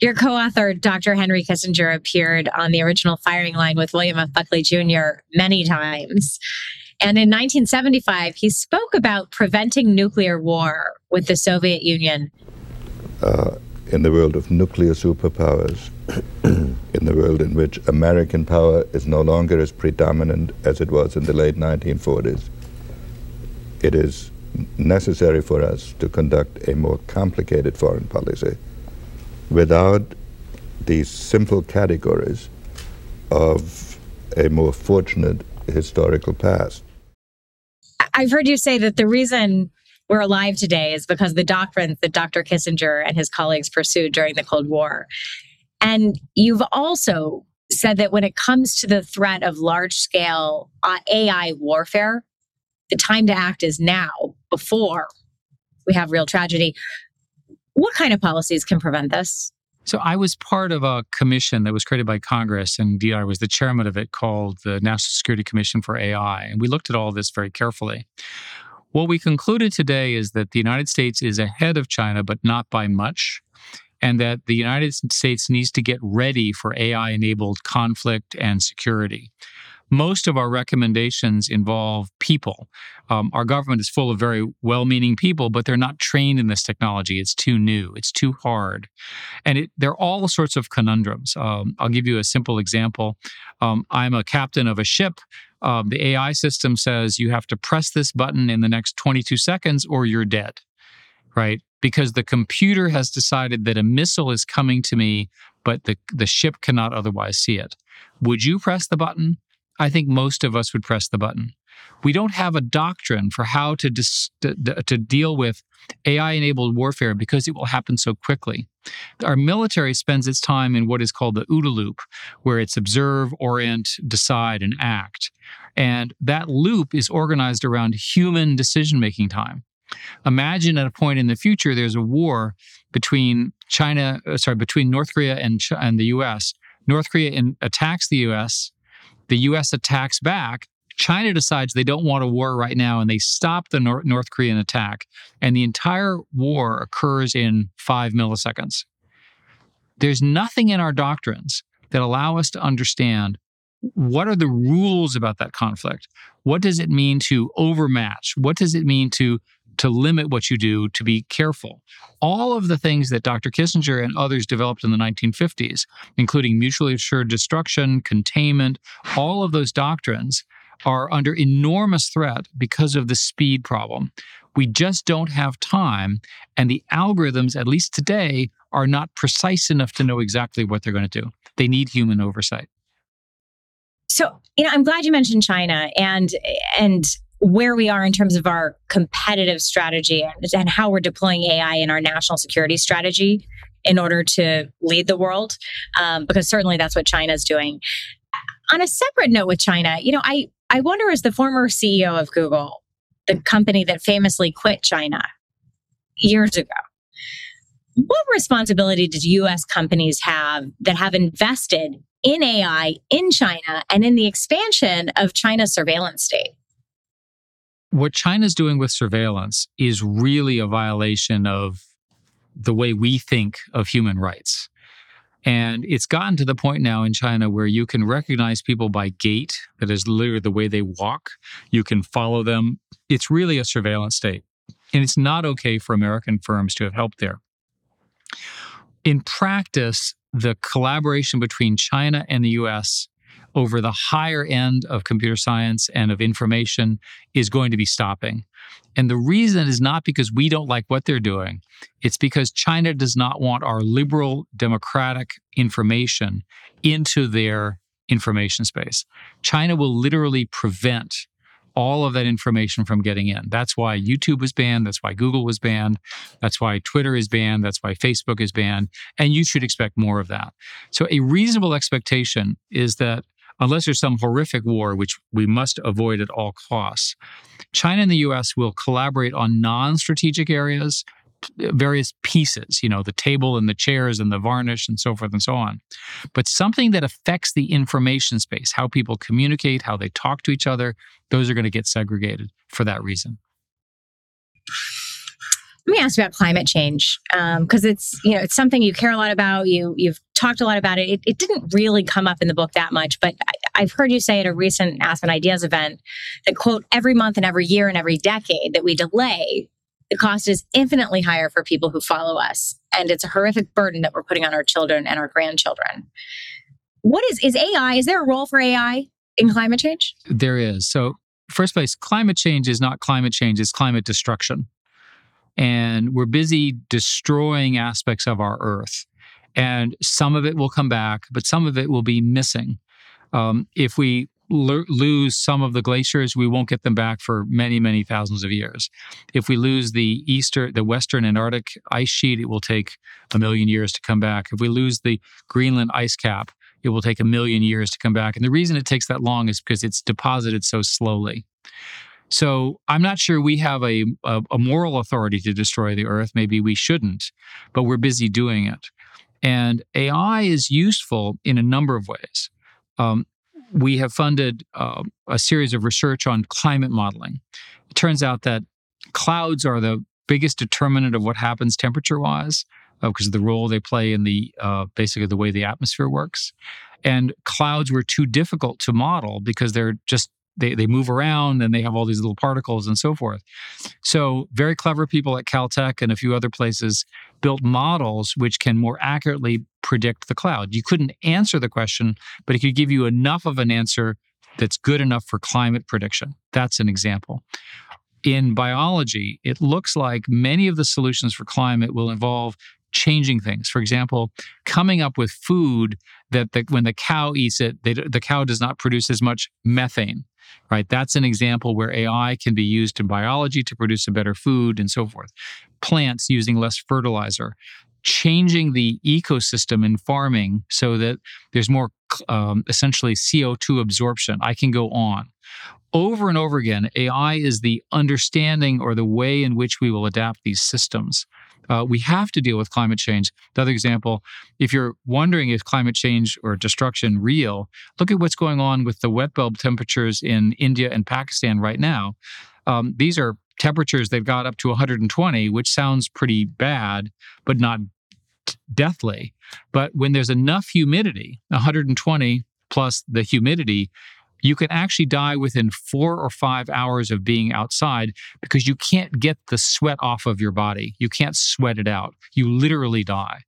Your co author, Dr. Henry Kissinger, appeared on the original firing line with William F. Buckley Jr. many times. And in 1975, he spoke about preventing nuclear war with the Soviet Union. Uh, in the world of nuclear superpowers, in the world in which American power is no longer as predominant as it was in the late 1940s, it is necessary for us to conduct a more complicated foreign policy without these simple categories of a more fortunate historical past. I've heard you say that the reason we're alive today is because the doctrines that Dr. Kissinger and his colleagues pursued during the Cold War. And you've also said that when it comes to the threat of large scale uh, AI warfare, the time to act is now before we have real tragedy. What kind of policies can prevent this? So I was part of a commission that was created by Congress, and I was the chairman of it, called the National Security Commission for AI. And we looked at all this very carefully. What we concluded today is that the United States is ahead of China, but not by much, and that the United States needs to get ready for AI enabled conflict and security most of our recommendations involve people. Um, our government is full of very well meaning people, but they're not trained in this technology. It's too new, it's too hard. And it, there are all sorts of conundrums. Um, I'll give you a simple example. Um, I'm a captain of a ship. Um, the AI system says you have to press this button in the next 22 seconds or you're dead, right? Because the computer has decided that a missile is coming to me, but the, the ship cannot otherwise see it. Would you press the button? I think most of us would press the button. We don't have a doctrine for how to, dis- to, deal with AI enabled warfare because it will happen so quickly. Our military spends its time in what is called the OODA loop, where it's observe, orient, decide, and act. And that loop is organized around human decision making time. Imagine at a point in the future, there's a war between China, uh, sorry, between North Korea and, and the US. North Korea in, attacks the US, the US attacks back. China decides they don't want a war right now and they stop the Nor- North Korean attack. And the entire war occurs in five milliseconds. There's nothing in our doctrines that allow us to understand what are the rules about that conflict? What does it mean to overmatch? What does it mean to to limit what you do, to be careful. All of the things that Dr. Kissinger and others developed in the 1950s, including mutually assured destruction, containment, all of those doctrines are under enormous threat because of the speed problem. We just don't have time. And the algorithms, at least today, are not precise enough to know exactly what they're going to do. They need human oversight. So, you know, I'm glad you mentioned China and and where we are in terms of our competitive strategy and how we're deploying AI in our national security strategy in order to lead the world, um, because certainly that's what China is doing. On a separate note with China, you know, I I wonder as the former CEO of Google, the company that famously quit China years ago, what responsibility did US companies have that have invested in AI in China and in the expansion of China's surveillance state? What China's doing with surveillance is really a violation of the way we think of human rights. And it's gotten to the point now in China where you can recognize people by gait, that is literally the way they walk. You can follow them. It's really a surveillance state. And it's not okay for American firms to have helped there. In practice, the collaboration between China and the US over the higher end of computer science and of information is going to be stopping. And the reason is not because we don't like what they're doing, it's because China does not want our liberal democratic information into their information space. China will literally prevent all of that information from getting in. That's why YouTube was banned. That's why Google was banned. That's why Twitter is banned. That's why Facebook is banned. And you should expect more of that. So, a reasonable expectation is that unless there's some horrific war, which we must avoid at all costs. China and the US will collaborate on non strategic areas, various pieces, you know, the table and the chairs and the varnish and so forth and so on. But something that affects the information space, how people communicate, how they talk to each other, those are going to get segregated for that reason. Let me ask you about climate change because um, it's you know it's something you care a lot about. You you've talked a lot about it. It, it didn't really come up in the book that much, but I, have heard you say at a recent Aspen Ideas event that quote every month and every year and every decade that we delay, the cost is infinitely higher for people who follow us, and it's a horrific burden that we're putting on our children and our grandchildren. What is is AI? Is there a role for AI in climate change? There is. So first place, climate change is not climate change; it's climate destruction and we're busy destroying aspects of our earth. And some of it will come back, but some of it will be missing. Um, if we l- lose some of the glaciers, we won't get them back for many, many thousands of years. If we lose the eastern, the western Antarctic ice sheet, it will take a million years to come back. If we lose the Greenland ice cap, it will take a million years to come back. And the reason it takes that long is because it's deposited so slowly. So I'm not sure we have a, a, a, moral authority to destroy the earth. Maybe we shouldn't, but we're busy doing it. And AI is useful in a number of ways. Um, we have funded uh, a series of research on climate modeling. It turns out that clouds are the biggest determinant of what happens temperature wise uh, because of the role they play in the uh, basically the way the atmosphere works. And clouds were too difficult to model because they're just they, they move around and they have all these little particles and so forth. So, very clever people at Caltech and a few other places built models which can more accurately predict the cloud. You couldn't answer the question, but it could give you enough of an answer that's good enough for climate prediction. That's an example. In biology, it looks like many of the solutions for climate will involve changing things. For example, coming up with food that the, when the cow eats it, they, the cow does not produce as much methane right? That's an example where AI can be used in biology to produce a better food and so forth. Plants using less fertilizer, changing the ecosystem in farming so that there's more um, essentially CO2 absorption. I can go on. Over and over again, AI is the understanding or the way in which we will adapt these systems. Uh, we have to deal with climate change. Another example, if you're wondering if climate change or destruction real, look at what's going on with the wet bulb temperatures in India and Pakistan right now. Um, these are temperatures they've got up to 120, which sounds pretty bad, but not deathly. But when there's enough humidity, 120 plus the humidity, you can actually die within four or five hours of being outside because you can't get the sweat off of your body. You can't sweat it out. You literally die.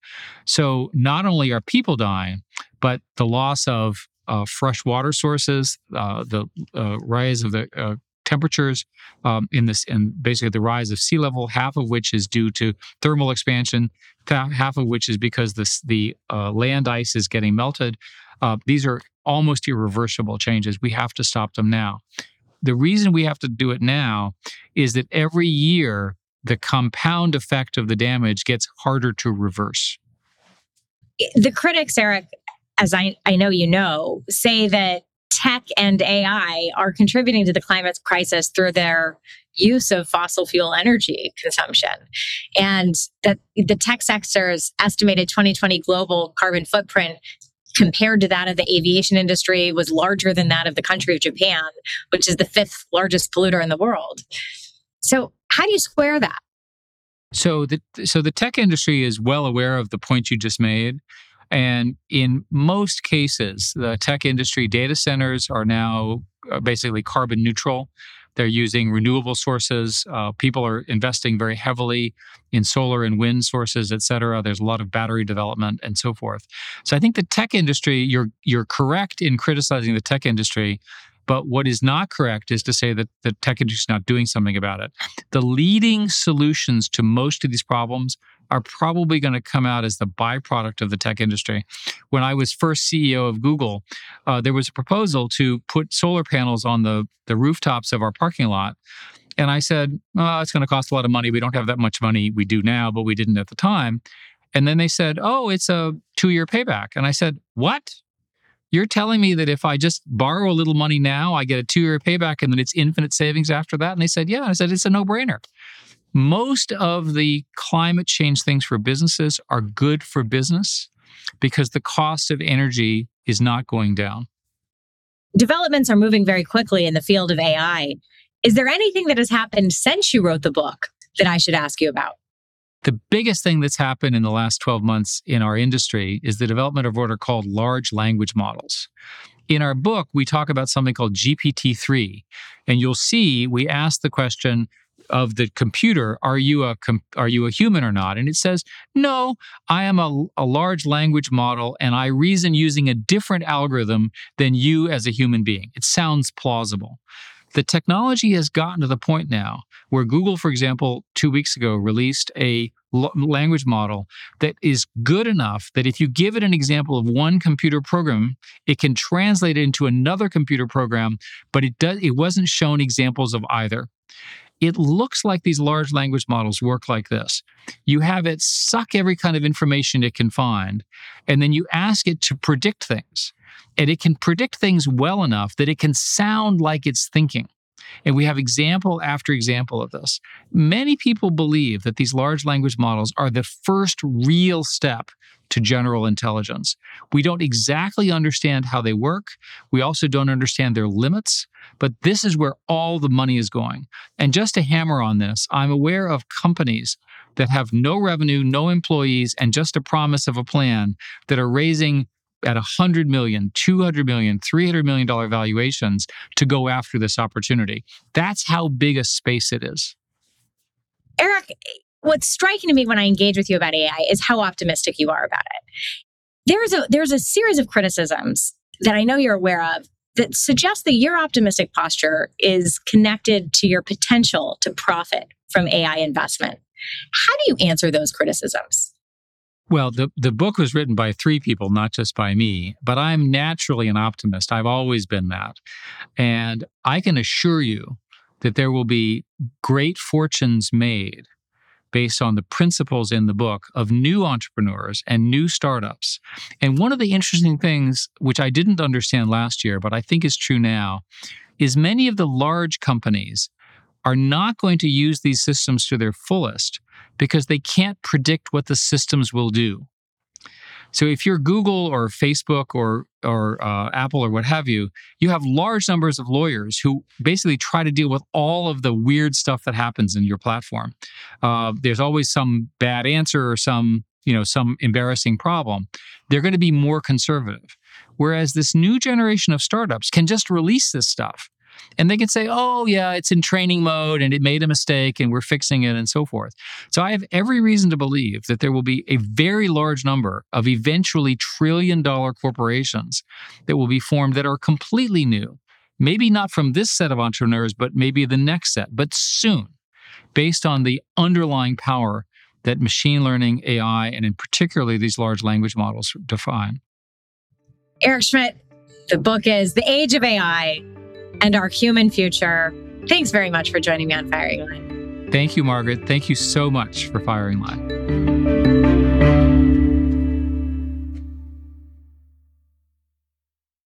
So not only are people dying, but the loss of uh, fresh water sources, uh, the uh, rise of the uh, temperatures um, in this, and basically the rise of sea level, half of which is due to thermal expansion, half of which is because this, the uh, land ice is getting melted. Uh, these are almost irreversible changes. We have to stop them now. The reason we have to do it now is that every year, the compound effect of the damage gets harder to reverse. The critics, Eric, as I, I know you know, say that tech and AI are contributing to the climate crisis through their use of fossil fuel energy consumption. And that the tech sector's estimated 2020 global carbon footprint compared to that of the aviation industry was larger than that of the country of Japan, which is the fifth largest polluter in the world. So, how do you square that? So the so the tech industry is well aware of the point you just made. And in most cases, the tech industry data centers are now uh, basically carbon neutral. They're using renewable sources. Uh, people are investing very heavily in solar and wind sources, et cetera. There's a lot of battery development and so forth. So I think the tech industry, you're you're correct in criticizing the tech industry. But what is not correct is to say that the tech industry is not doing something about it. The leading solutions to most of these problems are probably going to come out as the byproduct of the tech industry. When I was first CEO of Google, uh, there was a proposal to put solar panels on the, the rooftops of our parking lot. And I said, oh, it's going to cost a lot of money. We don't have that much money. We do now, but we didn't at the time. And then they said, oh, it's a two year payback. And I said, what? You're telling me that if I just borrow a little money now, I get a two year payback and then it's infinite savings after that? And they said, yeah. And I said, it's a no brainer. Most of the climate change things for businesses are good for business because the cost of energy is not going down. Developments are moving very quickly in the field of AI. Is there anything that has happened since you wrote the book that I should ask you about? The biggest thing that's happened in the last 12 months in our industry is the development of what are called large language models. In our book, we talk about something called GPT 3. And you'll see we ask the question of the computer are you a are you a human or not? And it says no i am a, a large language model and i reason using a different algorithm than you as a human being. It sounds plausible. The technology has gotten to the point now where google for example 2 weeks ago released a language model that is good enough that if you give it an example of one computer program it can translate it into another computer program but it it wasn't shown examples of either it looks like these large language models work like this. You have it suck every kind of information it can find, and then you ask it to predict things. And it can predict things well enough that it can sound like it's thinking. And we have example after example of this. Many people believe that these large language models are the first real step to general intelligence. We don't exactly understand how they work. We also don't understand their limits, but this is where all the money is going. And just to hammer on this, I'm aware of companies that have no revenue, no employees, and just a promise of a plan that are raising at 100 million, 200 million, 300 million dollar valuations to go after this opportunity. That's how big a space it is. Eric, what's striking to me when I engage with you about AI is how optimistic you are about it. There's a there's a series of criticisms that I know you're aware of that suggest that your optimistic posture is connected to your potential to profit from AI investment. How do you answer those criticisms? Well, the, the book was written by three people, not just by me, but I'm naturally an optimist. I've always been that. And I can assure you that there will be great fortunes made based on the principles in the book of new entrepreneurs and new startups. And one of the interesting things, which I didn't understand last year, but I think is true now, is many of the large companies are not going to use these systems to their fullest because they can't predict what the systems will do. So if you're Google or Facebook or or uh, Apple or what have you, you have large numbers of lawyers who basically try to deal with all of the weird stuff that happens in your platform. Uh, there's always some bad answer or some you know some embarrassing problem. They're going to be more conservative. Whereas this new generation of startups can just release this stuff and they can say, oh, yeah, it's in training mode and it made a mistake and we're fixing it and so forth. So I have every reason to believe that there will be a very large number of eventually trillion dollar corporations that will be formed that are completely new. Maybe not from this set of entrepreneurs, but maybe the next set, but soon, based on the underlying power that machine learning, AI, and in particularly these large language models define. Eric Schmidt, the book is The Age of AI and our human future. Thanks very much for joining me on Firing Line. Thank you, Margaret. Thank you so much for Firing Line.